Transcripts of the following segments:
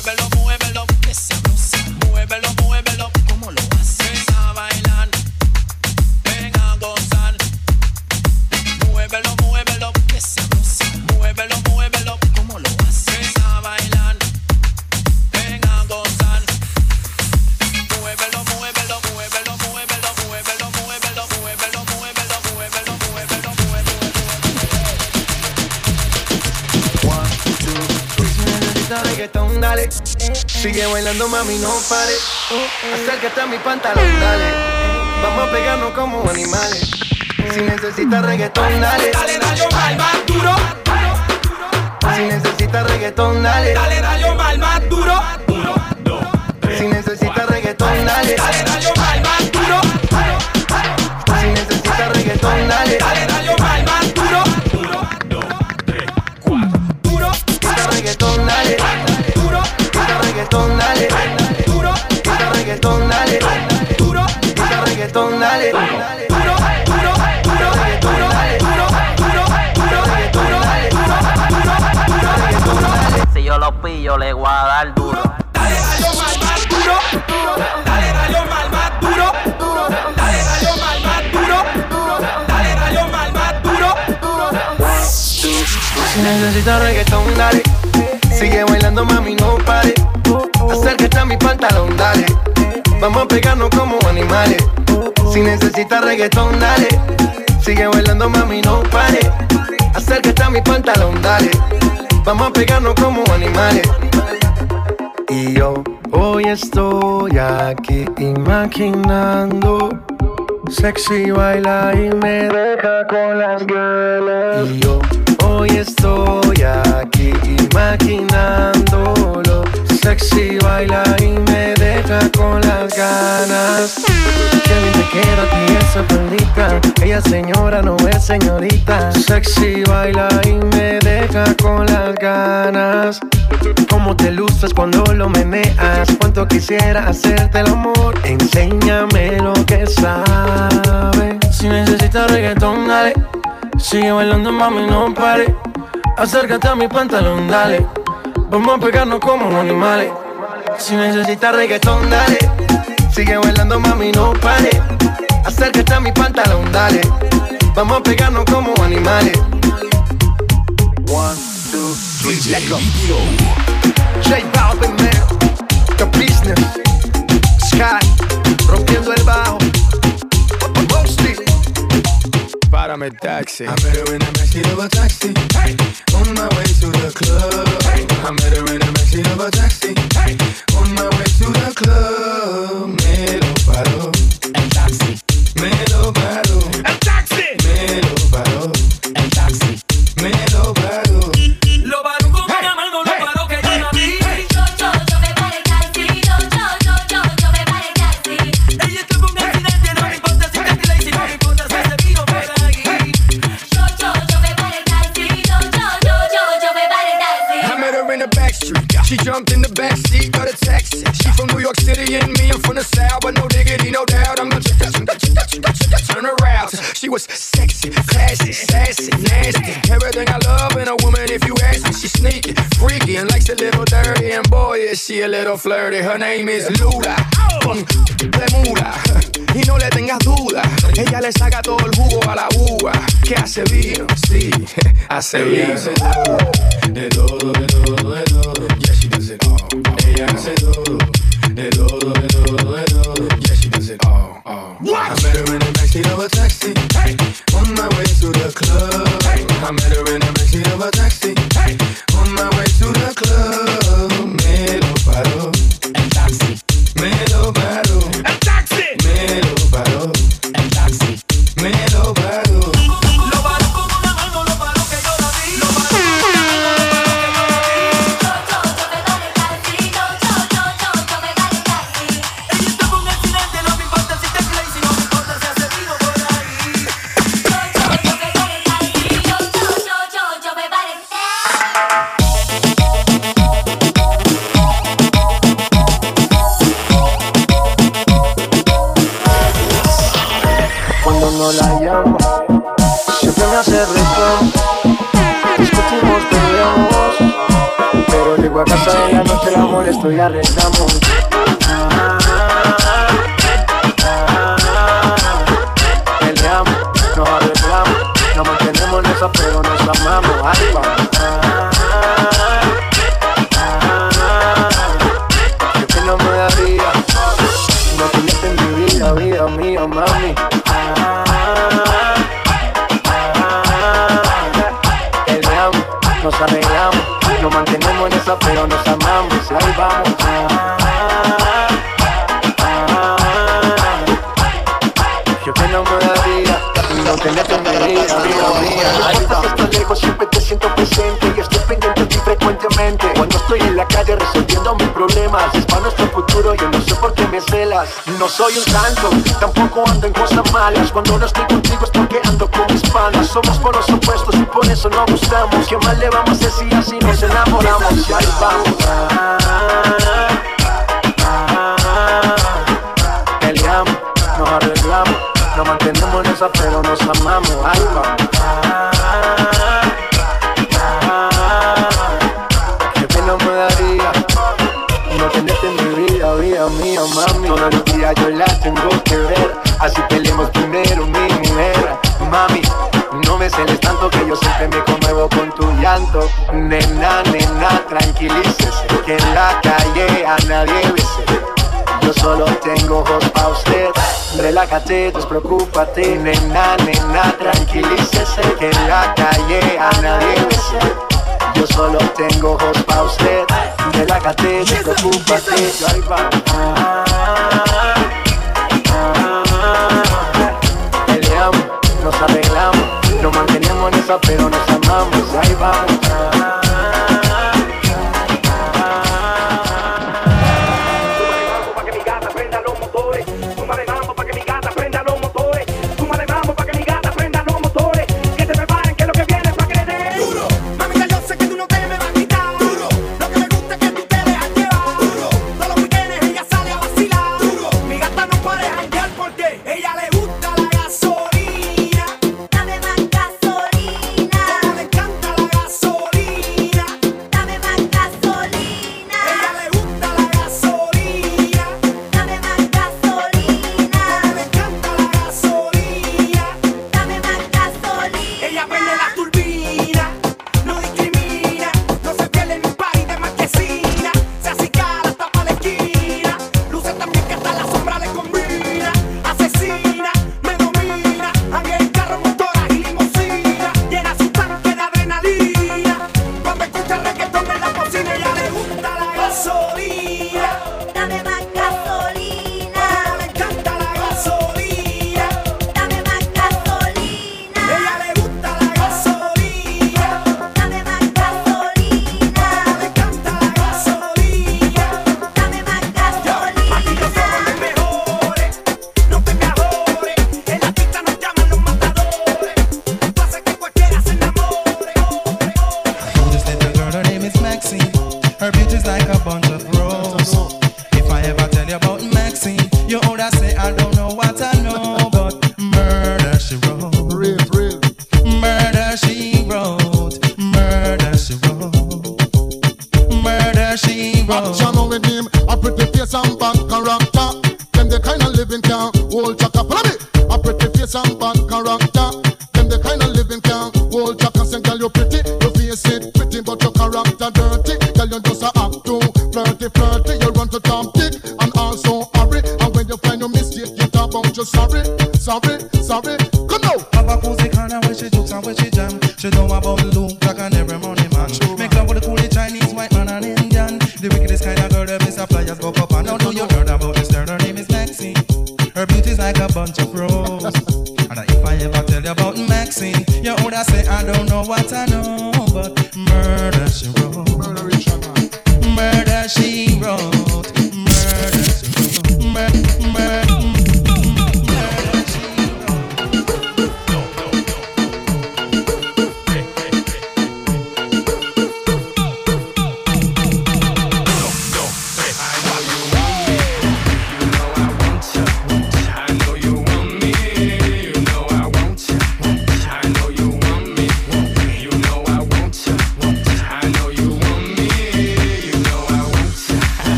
Sigue bailando, mami, no pare. Acércate a mi pantalón, dale. Vamos a pegarnos como animales. Si necesitas reggaetón, dale. Dale, rayo mal, más duro. Si necesitas reggaetón, dale. Dale, rayo mal, más duro. Si necesitas reggaetón, dale. Dale, rayo Si necesitas reggaetón, dale. Sigue bailando, mami, no pare. Acércate a mi pantalón, dale. Vamos a pegarnos como animales. Si necesitas reggaetón, dale. Sigue bailando, mami, no pare. Acércate a mi pantalón, dale. Vamos a pegarnos como animales. Y yo hoy estoy aquí imaginando. Sexy baila y me deja con las ganas. Y yo hoy estoy aquí imaginándolo. Sexy baila y me deja con las ganas. Qué bien te queda ti esa faldita. Ella señora no es señorita. Sexy baila y me deja con las ganas. Cómo te luces cuando lo meneas. Cuánto quisiera hacerte el amor. Enséñame lo que sabes. Si necesitas reggaetón, dale. Sigue bailando, mami, no pare. Acércate a mi pantalón, dale. Vamos a pegarnos como animales. Si necesitas reggaetón, dale. Sigue bailando, mami, no pare. Acércate a mi pantalón, dale. Vamos a pegarnos como animales. One, two, three, let's go. J Balvin, man. The business. Sky. Rompiendo el bajo. Párame taxi. I met her in the backseat of a taxi. On my way to the club. I met her in the backseat of a taxi. On my way to the club. Me lo paró. She a little flirty. Her name is Lula, de mula. Y no le tengas duda, ella le saca todo el jugo a la uva. Que hace vino, sí, hace vino. De todo, de todo, de todo. Yeah, she does it all. Ella hace todo. nos arreglamos. Nos mantenemos en esa, pero nos amamos. Y ahí vamos. Ah, ah, ah, Yo que no me daría, no tenerte medida, vida mía. Ahí lejos, siempre te siento presente y estoy cuando estoy en la calle resolviendo mis problemas Es para nuestro futuro, yo no sé por qué me celas. No soy un santo, tampoco ando en cosas malas. Cuando no estoy contigo es porque ando con mis panas. Somos por los opuestos y por eso no gustamos. ¿Qué más le vamos a decir así nos enamoramos? Y ahí vamos. Ah, Peleamos, nos arreglamos Nos mantenemos en esa pero nos amamos. Ahí vamos. yo la tengo que ver. Así peleemos primero, mi mujer. Mami, no me celes tanto que yo siempre me conmuevo con tu llanto. Nena, nena, tranquilícese. Que en la calle a nadie besé. Yo solo tengo ojos pa' usted. Relájate, despreocúpate. Nena, nena, tranquilícese. Que en la calle a nadie besé. Yo solo tengo ojos pa' usted Relájate, despreocúpate ahí ah, pero nos amamos, ahí vamos. about your sorry, sorry, sorry. Come now. Papa pose kind of when she jokes and when she jam. She know about Luke, like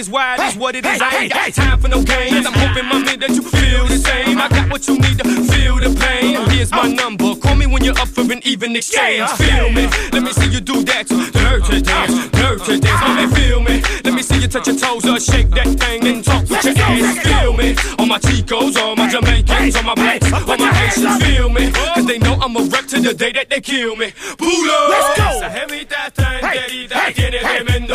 is, how it is, why it is, what it is. I ain't got time for no games. I'm hoping, my man, that you feel the same. I got what you need to feel the pain. Here's my number. Call me when you're up for an even exchange. Feel me? Let me see you do that. Dirty dance, dirty dance. Let me feel me. Let me see you touch your toes or shake that thing and talk with your ass. Feel me? All my Chicos, all my Jamaicans, all my blacks, all my Haitians. Feel me? Cause they know I'm a rep to the day that they kill me. Pulo. Let's go. Esa jevita tan querida tiene tremendo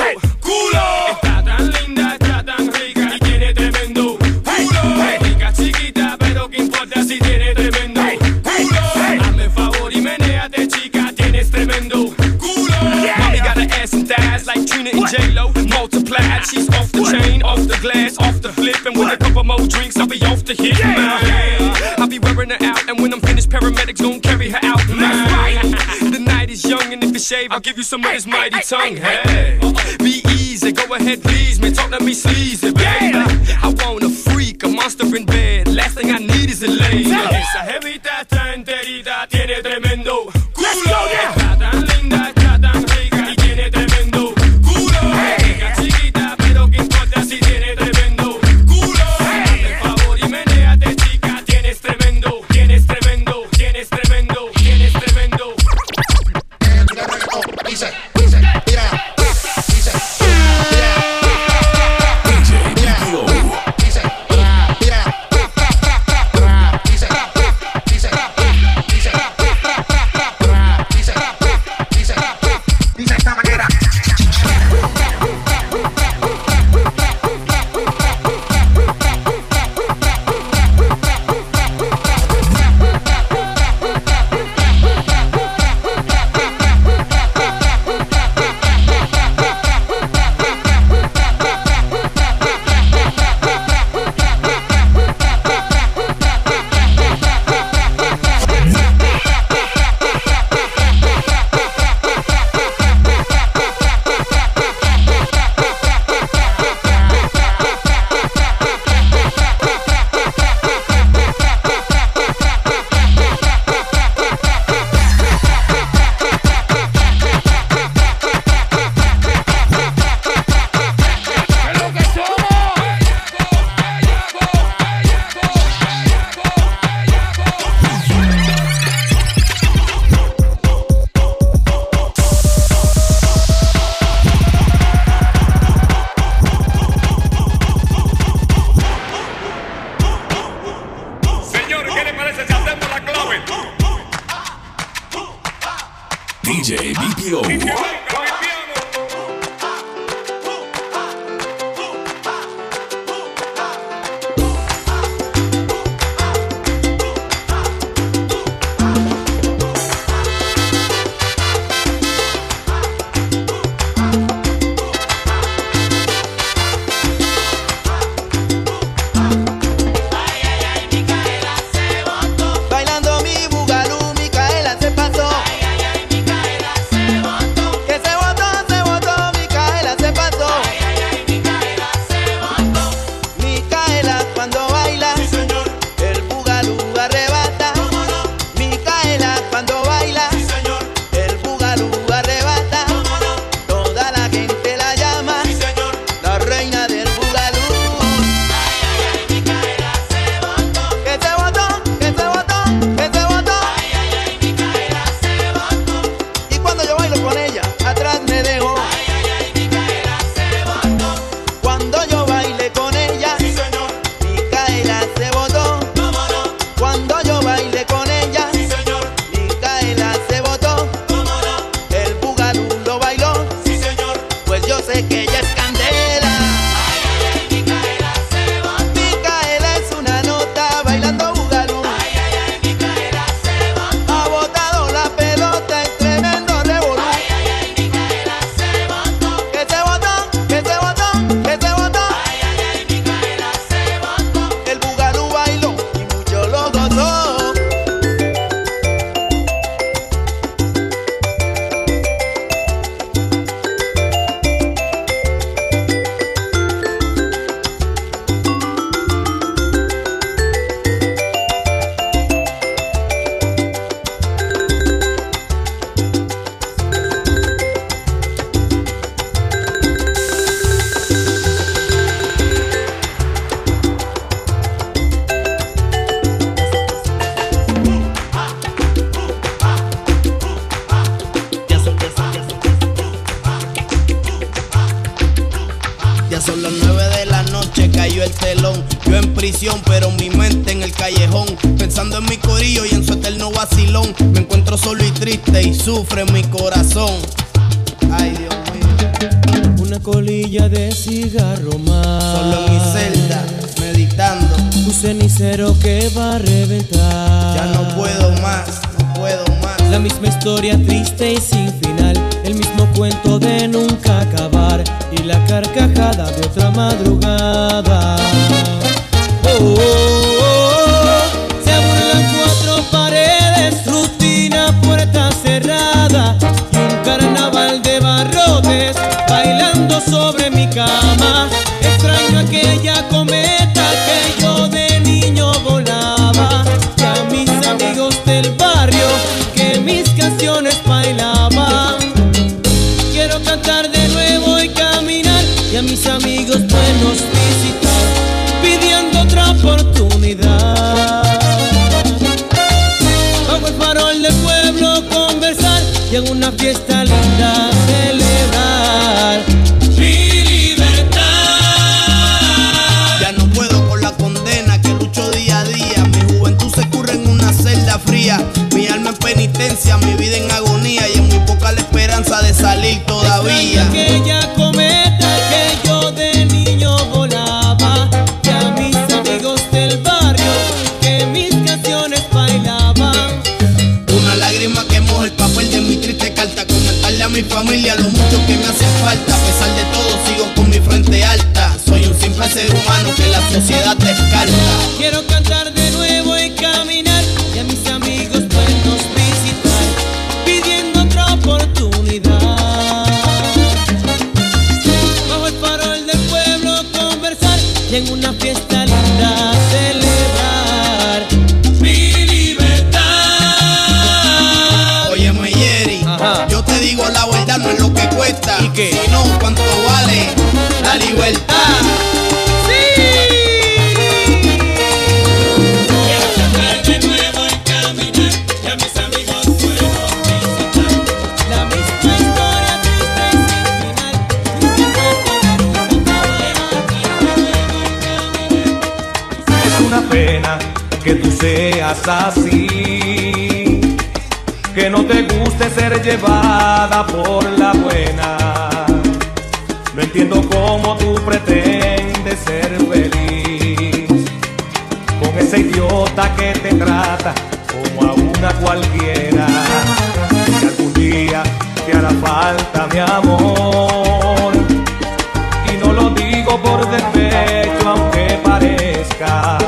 J-Lo. Multiplied, she's off the chain, off the glass, off the flip. And with a couple more drinks, I'll be off the hit. Man. I'll be wearing her out, and when I'm finished, paramedics gon' carry her out. Man. The night is young, and if you shave, I'll give you some of this mighty tongue. Hey, be easy, go ahead, please, man. Talk to me sleazy, baby. I want a freak, a monster in bed. Last thing I need is a lady. Jevita está enterita, tiene tremendo nunca acabar y la carcajada de otra madrugada. Oh, oh, oh, oh. Se aburren cuatro paredes, rutina, puerta cerrada y un carnaval de barrotes bailando sobre mi cama. una fiesta linda celebrar. Mi libertad. Ya no puedo con la condena que lucho día a día. Mi juventud se curre en una celda fría. Mi alma en penitencia, mi vida en agua seas así, que no te guste ser llevada por la buena. No entiendo cómo tú pretendes ser feliz con ese idiota que te trata como a una cualquiera. Que algún día te hará falta mi amor y no lo digo por defecto aunque parezca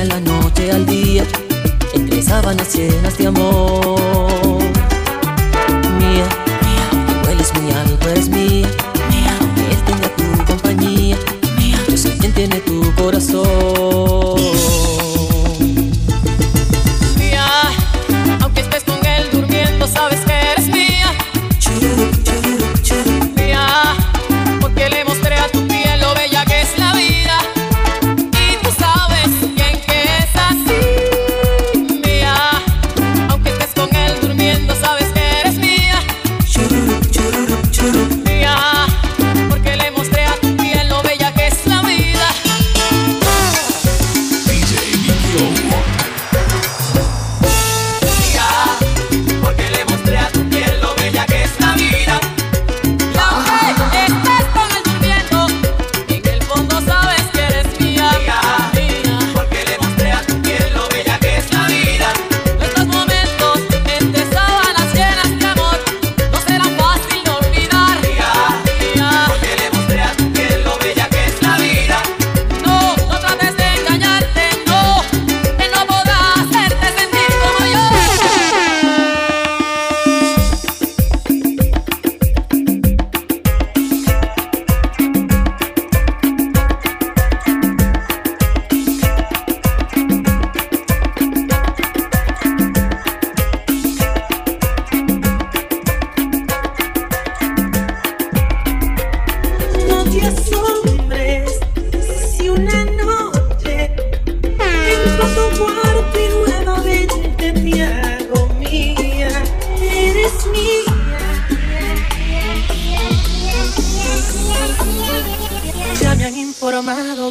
de la noche al día, entre sábanas llenas de amor. Mía, mía, que hueles muy alto, eres mía, mía, él tenga tu compañía, mía, yo soy quien tiene tu corazón. Mía, aunque estés con él durmiendo sabes que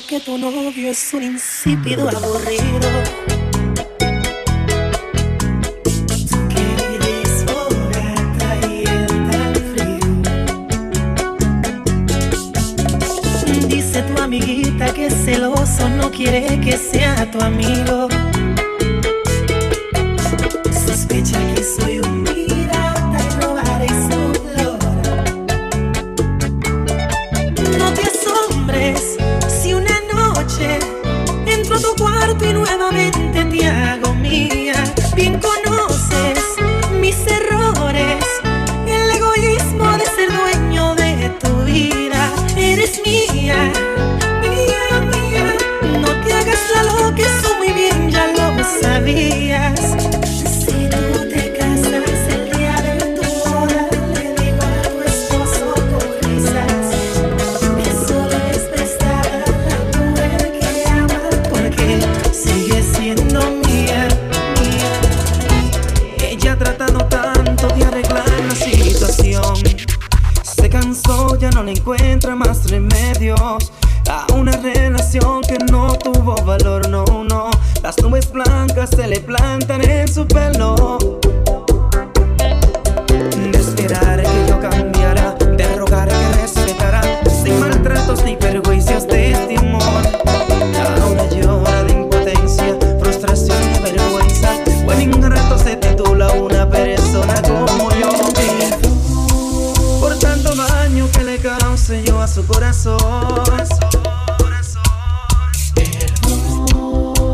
que tu novio es un insípido aburrido. Dice tu amiguita que celoso no quiere que sea tu amigo.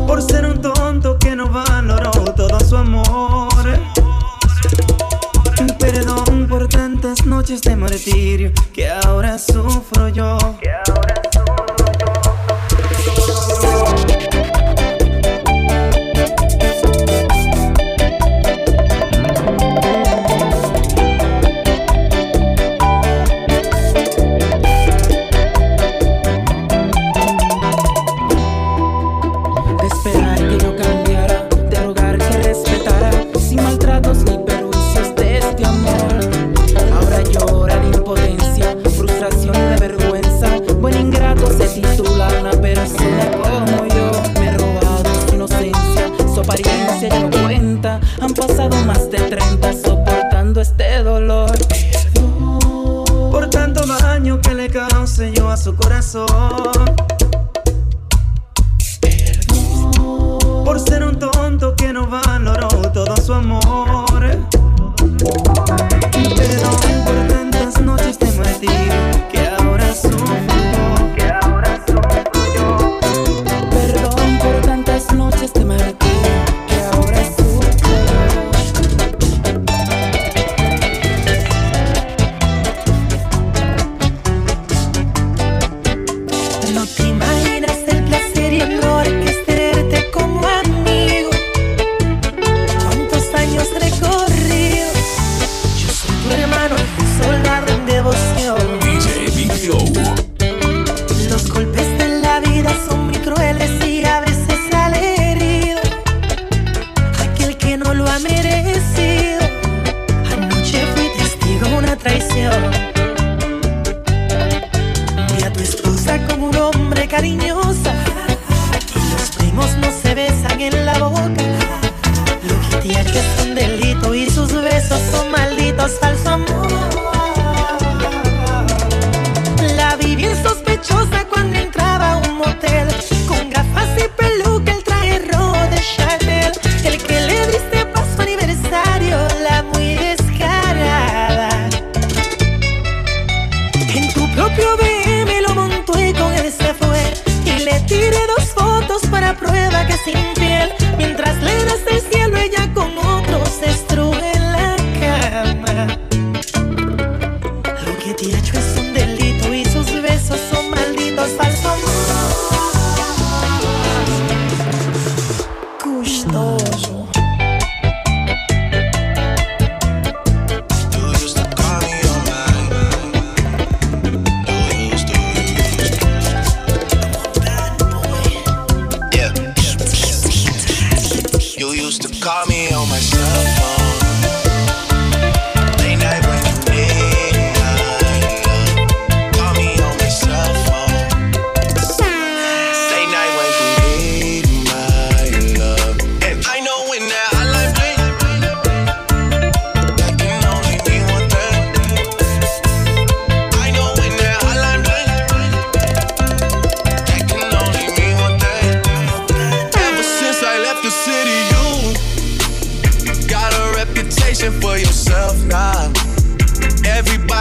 Por ser un tonto que no valoró todo su amor. Perdón por tantas noches de martirio que ahora sufro yo. su corazón.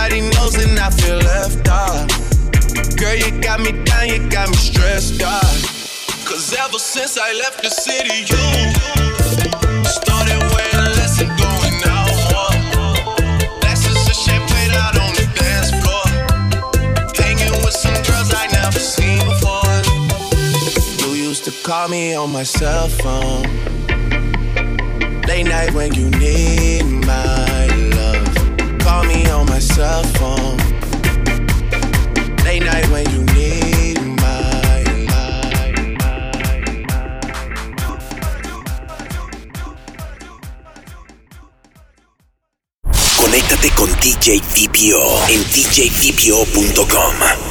Nobody knows and I feel left out. Girl, you got me down, you got me stressed out. Cause ever since I left the city, you started wearing less and going out more. Glasses of played out on the dance floor. Hanging with some girls I never seen before. You used to call me on my cell phone. Late night when you need my my cell phone. Late night when you need my. Conéctate con DJ VPO en djvpo.com.